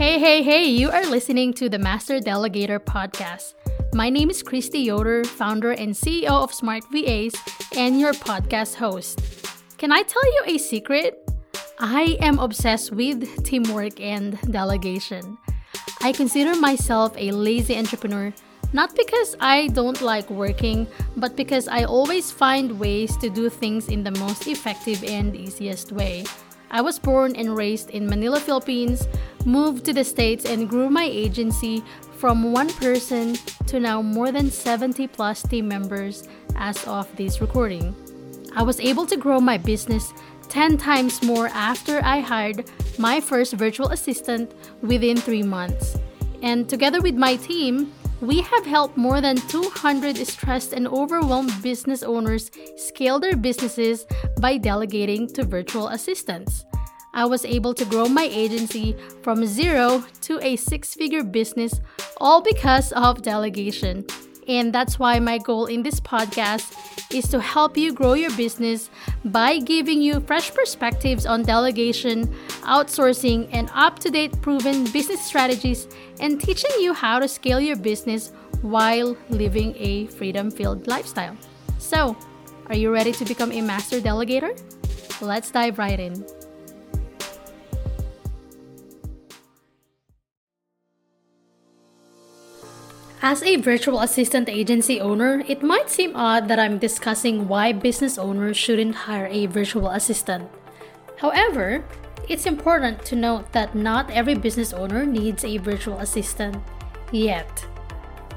Hey, hey, hey, you are listening to the Master Delegator podcast. My name is Kristy Yoder, founder and CEO of Smart VAs, and your podcast host. Can I tell you a secret? I am obsessed with teamwork and delegation. I consider myself a lazy entrepreneur, not because I don't like working, but because I always find ways to do things in the most effective and easiest way. I was born and raised in Manila, Philippines, moved to the States, and grew my agency from one person to now more than 70 plus team members as of this recording. I was able to grow my business 10 times more after I hired my first virtual assistant within three months. And together with my team, we have helped more than 200 stressed and overwhelmed business owners scale their businesses by delegating to virtual assistants. I was able to grow my agency from zero to a six figure business, all because of delegation. And that's why my goal in this podcast is to help you grow your business by giving you fresh perspectives on delegation, outsourcing, and up to date proven business strategies, and teaching you how to scale your business while living a freedom filled lifestyle. So, are you ready to become a master delegator? Let's dive right in. As a virtual assistant agency owner, it might seem odd that I'm discussing why business owners shouldn't hire a virtual assistant. However, it's important to note that not every business owner needs a virtual assistant yet.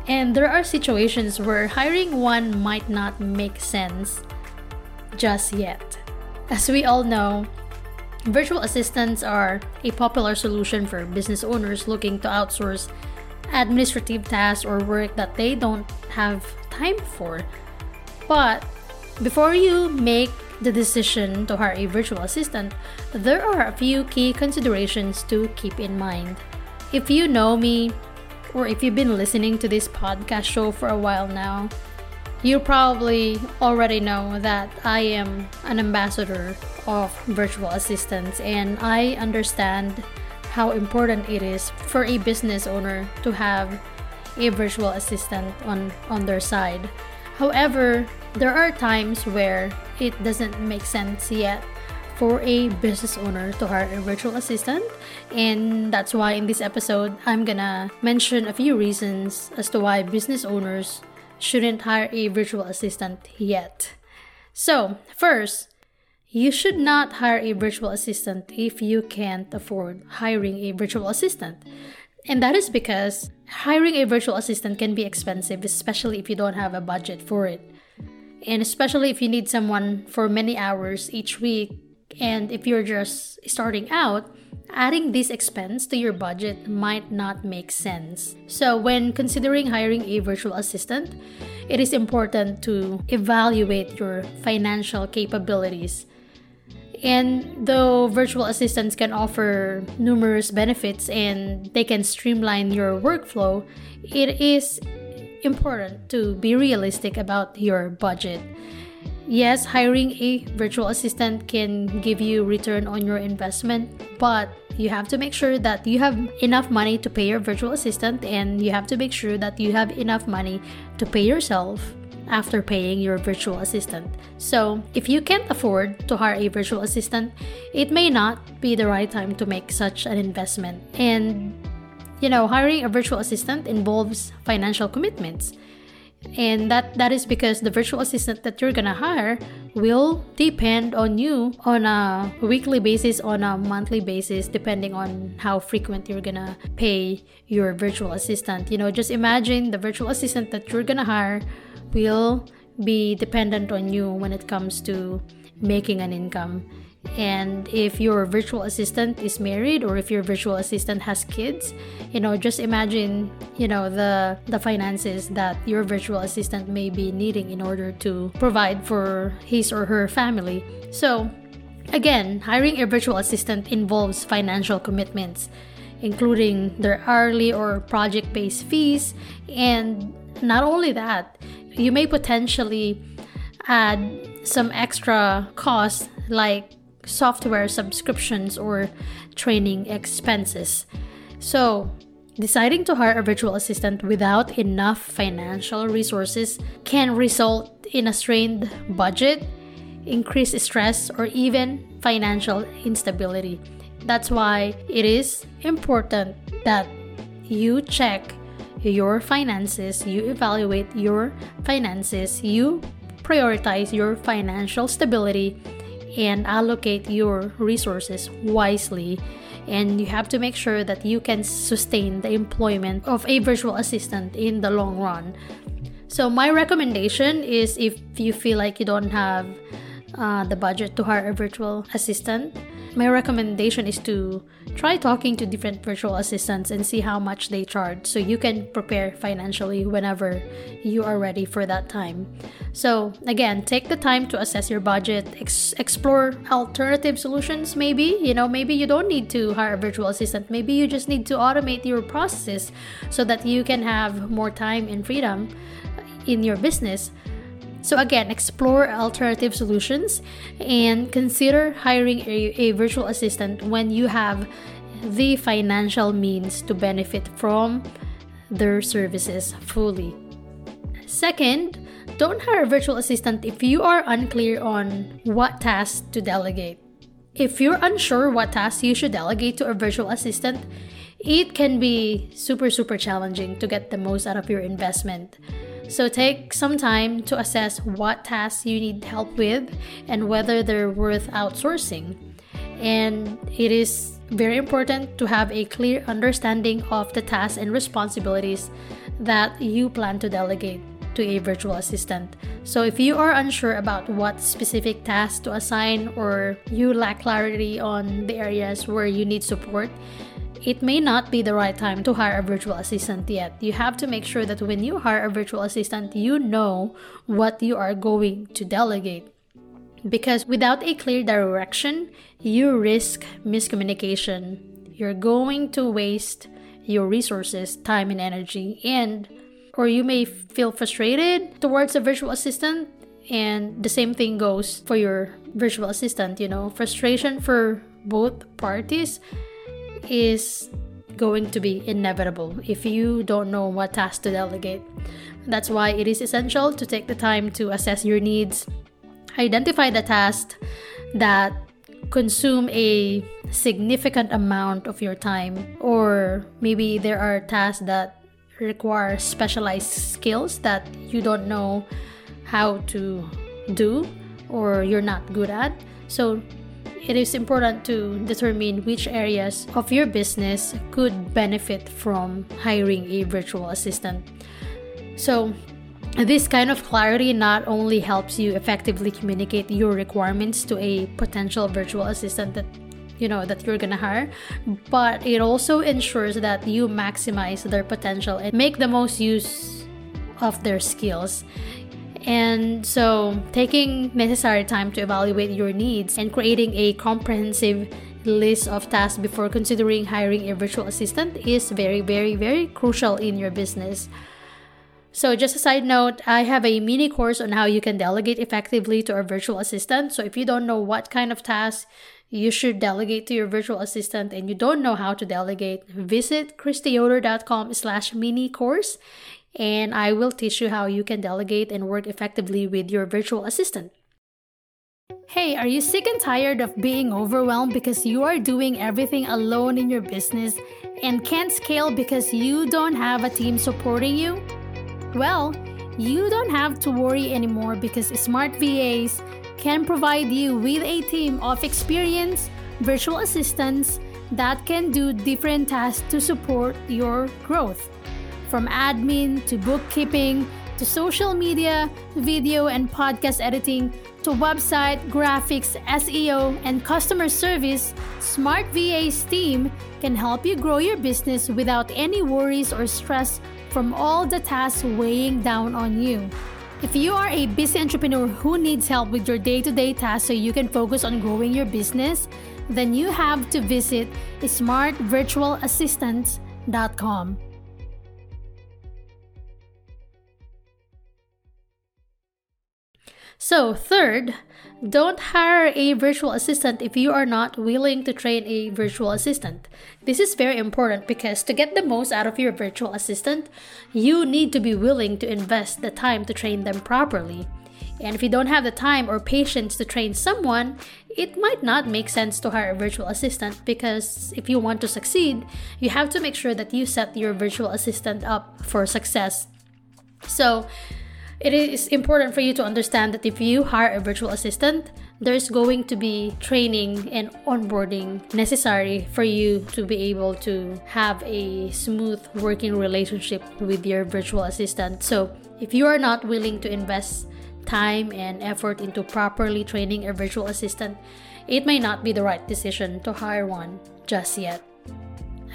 And there are situations where hiring one might not make sense just yet. As we all know, virtual assistants are a popular solution for business owners looking to outsource administrative tasks or work that they don't have time for. But before you make the decision to hire a virtual assistant, there are a few key considerations to keep in mind. If you know me, or if you've been listening to this podcast show for a while now, you probably already know that I am an ambassador of virtual assistants and I understand how important it is for a business owner to have a virtual assistant on, on their side. However, there are times where it doesn't make sense yet for a business owner to hire a virtual assistant, and that's why in this episode I'm gonna mention a few reasons as to why business owners shouldn't hire a virtual assistant yet. So, first, you should not hire a virtual assistant if you can't afford hiring a virtual assistant. And that is because hiring a virtual assistant can be expensive, especially if you don't have a budget for it. And especially if you need someone for many hours each week, and if you're just starting out, adding this expense to your budget might not make sense. So, when considering hiring a virtual assistant, it is important to evaluate your financial capabilities and though virtual assistants can offer numerous benefits and they can streamline your workflow, it is important to be realistic about your budget. Yes, hiring a virtual assistant can give you return on your investment, but you have to make sure that you have enough money to pay your virtual assistant and you have to make sure that you have enough money to pay yourself after paying your virtual assistant. So, if you can't afford to hire a virtual assistant, it may not be the right time to make such an investment. And, you know, hiring a virtual assistant involves financial commitments. And that, that is because the virtual assistant that you're gonna hire will depend on you on a weekly basis, on a monthly basis, depending on how frequent you're gonna pay your virtual assistant. You know, just imagine the virtual assistant that you're gonna hire will be dependent on you when it comes to making an income. And if your virtual assistant is married or if your virtual assistant has kids, you know, just imagine, you know, the the finances that your virtual assistant may be needing in order to provide for his or her family. So, again, hiring a virtual assistant involves financial commitments, including their hourly or project-based fees and not only that, you may potentially add some extra costs like software subscriptions or training expenses. So, deciding to hire a virtual assistant without enough financial resources can result in a strained budget, increased stress, or even financial instability. That's why it is important that you check your finances, you evaluate your finances, you prioritize your financial stability, and allocate your resources wisely. And you have to make sure that you can sustain the employment of a virtual assistant in the long run. So, my recommendation is if you feel like you don't have uh, the budget to hire a virtual assistant, my recommendation is to try talking to different virtual assistants and see how much they charge so you can prepare financially whenever you are ready for that time. So, again, take the time to assess your budget, ex- explore alternative solutions maybe. You know, maybe you don't need to hire a virtual assistant. Maybe you just need to automate your processes so that you can have more time and freedom in your business. So, again, explore alternative solutions and consider hiring a, a virtual assistant when you have the financial means to benefit from their services fully. Second, don't hire a virtual assistant if you are unclear on what tasks to delegate. If you're unsure what tasks you should delegate to a virtual assistant, it can be super, super challenging to get the most out of your investment. So take some time to assess what tasks you need help with and whether they're worth outsourcing. And it is very important to have a clear understanding of the tasks and responsibilities that you plan to delegate to a virtual assistant. So if you are unsure about what specific tasks to assign or you lack clarity on the areas where you need support, it may not be the right time to hire a virtual assistant yet. You have to make sure that when you hire a virtual assistant, you know what you are going to delegate. Because without a clear direction, you risk miscommunication. You're going to waste your resources, time, and energy, and or you may feel frustrated towards a virtual assistant and the same thing goes for your virtual assistant you know frustration for both parties is going to be inevitable if you don't know what task to delegate. That's why it is essential to take the time to assess your needs, identify the tasks that consume a significant amount of your time, or maybe there are tasks that require specialized skills that you don't know how to do or you're not good at. So it is important to determine which areas of your business could benefit from hiring a virtual assistant. So, this kind of clarity not only helps you effectively communicate your requirements to a potential virtual assistant that you know that you're gonna hire but it also ensures that you maximize their potential and make the most use of their skills and so, taking necessary time to evaluate your needs and creating a comprehensive list of tasks before considering hiring a virtual assistant is very, very, very crucial in your business. So, just a side note, I have a mini course on how you can delegate effectively to a virtual assistant. So, if you don't know what kind of tasks you should delegate to your virtual assistant and you don't know how to delegate, visit kristyyoder.com slash mini course and I will teach you how you can delegate and work effectively with your virtual assistant. Hey, are you sick and tired of being overwhelmed because you are doing everything alone in your business and can't scale because you don't have a team supporting you? Well, you don't have to worry anymore because Smart VAs can provide you with a team of experienced virtual assistants that can do different tasks to support your growth from admin to bookkeeping to social media, video and podcast editing to website, graphics, SEO, and customer service, Smart VA's team can help you grow your business without any worries or stress from all the tasks weighing down on you. If you are a busy entrepreneur who needs help with your day to day tasks so you can focus on growing your business, then you have to visit smartvirtualassistants.com. So, third, don't hire a virtual assistant if you are not willing to train a virtual assistant. This is very important because to get the most out of your virtual assistant, you need to be willing to invest the time to train them properly. And if you don't have the time or patience to train someone, it might not make sense to hire a virtual assistant because if you want to succeed, you have to make sure that you set your virtual assistant up for success. So, it is important for you to understand that if you hire a virtual assistant, there's going to be training and onboarding necessary for you to be able to have a smooth working relationship with your virtual assistant. So, if you are not willing to invest time and effort into properly training a virtual assistant, it may not be the right decision to hire one just yet.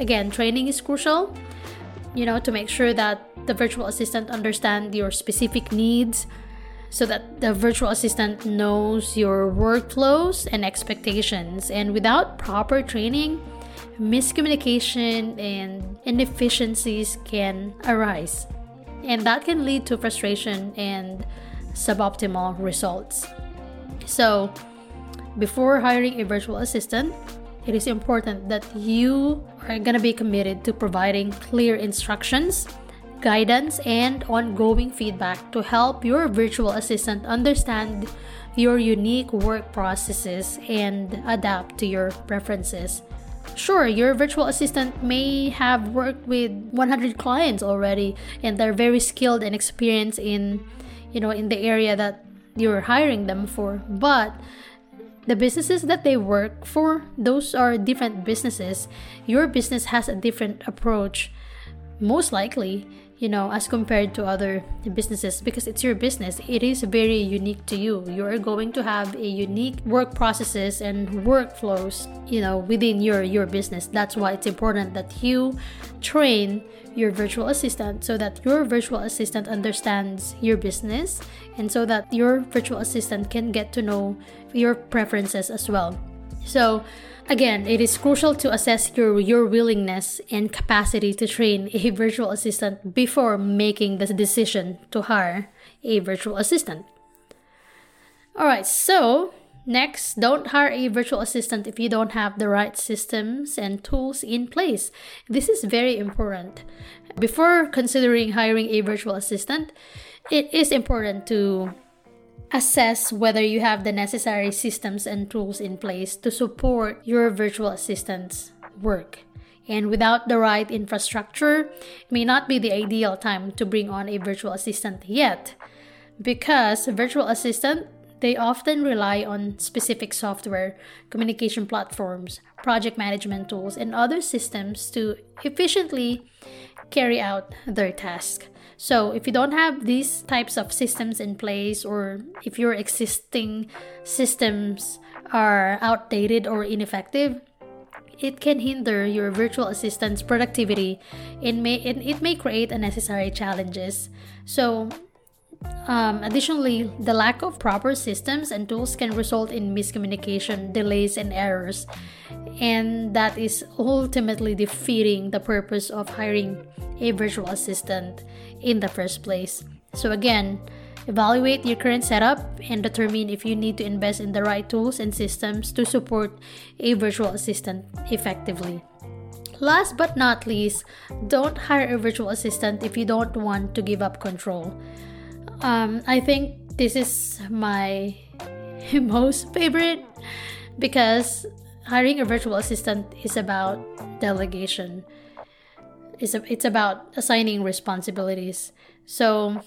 Again, training is crucial, you know, to make sure that the virtual assistant understands your specific needs so that the virtual assistant knows your workflows and expectations. And without proper training, miscommunication and inefficiencies can arise. And that can lead to frustration and suboptimal results. So, before hiring a virtual assistant, it is important that you are going to be committed to providing clear instructions, guidance, and ongoing feedback to help your virtual assistant understand your unique work processes and adapt to your preferences. Sure, your virtual assistant may have worked with 100 clients already and they're very skilled and experienced in you know in the area that you're hiring them for but the businesses that they work for those are different businesses. Your business has a different approach most likely you know as compared to other businesses because it's your business. It is very unique to you. You are going to have a unique work processes and workflows you know within your your business. That's why it's important that you train your virtual assistant so that your virtual assistant understands your business and so that your virtual assistant can get to know your preferences as well so Again, it is crucial to assess your, your willingness and capacity to train a virtual assistant before making the decision to hire a virtual assistant. Alright, so next, don't hire a virtual assistant if you don't have the right systems and tools in place. This is very important. Before considering hiring a virtual assistant, it is important to assess whether you have the necessary systems and tools in place to support your virtual assistant's work. And without the right infrastructure, it may not be the ideal time to bring on a virtual assistant yet. Because virtual assistant, they often rely on specific software, communication platforms, project management tools, and other systems to efficiently carry out their task. So, if you don't have these types of systems in place, or if your existing systems are outdated or ineffective, it can hinder your virtual assistant's productivity and may and it may create unnecessary challenges. So, um, additionally, the lack of proper systems and tools can result in miscommunication, delays, and errors, and that is ultimately defeating the purpose of hiring a virtual assistant in the first place. So, again, evaluate your current setup and determine if you need to invest in the right tools and systems to support a virtual assistant effectively. Last but not least, don't hire a virtual assistant if you don't want to give up control. Um, I think this is my most favorite because hiring a virtual assistant is about delegation it's, a, it's about assigning responsibilities. So,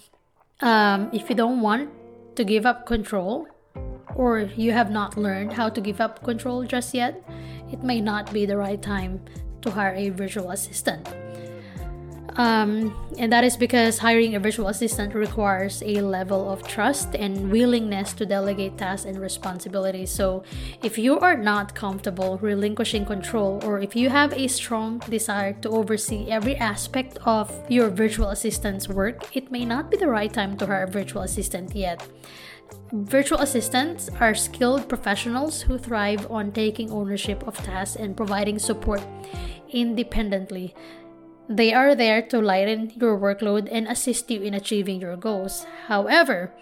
um, if you don't want to give up control, or you have not learned how to give up control just yet, it may not be the right time to hire a virtual assistant. Um, and that is because hiring a virtual assistant requires a level of trust and willingness to delegate tasks and responsibilities. So, if you are not comfortable relinquishing control, or if you have a strong desire to oversee every aspect of your virtual assistant's work, it may not be the right time to hire a virtual assistant yet. Virtual assistants are skilled professionals who thrive on taking ownership of tasks and providing support independently They are there to lighten your workload and assist you in achieving your goals. However,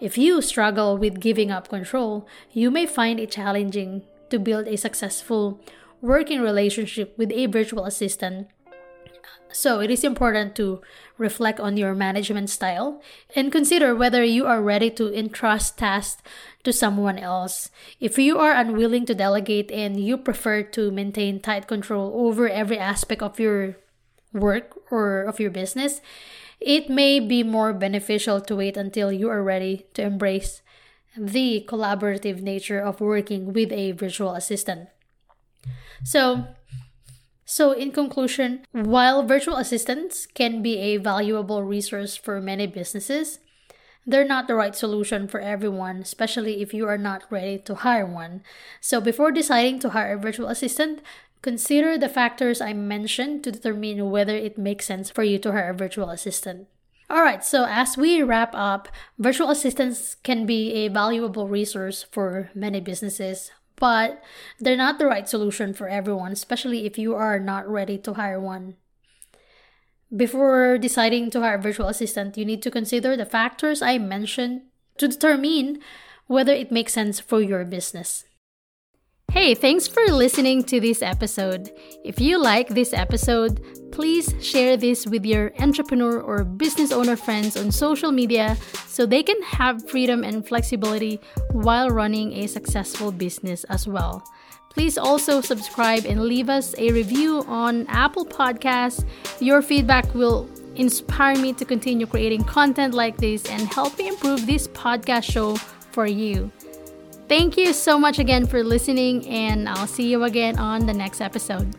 if you struggle with giving up control, you may find it challenging to build a successful working relationship with a virtual assistant. So, it is important to reflect on your management style and consider whether you are ready to entrust tasks to someone else. If you are unwilling to delegate and you prefer to maintain tight control over every aspect of your work or of your business, it may be more beneficial to wait until you are ready to embrace the collaborative nature of working with a virtual assistant. So, so in conclusion, while virtual assistants can be a valuable resource for many businesses, they're not the right solution for everyone, especially if you are not ready to hire one. So before deciding to hire a virtual assistant, consider the factors I mentioned to determine whether it makes sense for you to hire a virtual assistant. Alright, so as we wrap up, virtual assistants can be a valuable resource for many businesses, but they're not the right solution for everyone, especially if you are not ready to hire one. Before deciding to hire a virtual assistant, you need to consider the factors I mentioned to determine whether it makes sense for your business. Hey, thanks for listening to this episode. If you like this episode, please share this with your entrepreneur or business owner friends on social media so they can have freedom and flexibility while running a successful business as well. Please also subscribe and leave us a review on Apple Podcasts. Your feedback will inspire me to continue creating content like this and help me improve this podcast show for you. Thank you so much again for listening, and I'll see you again on the next episode.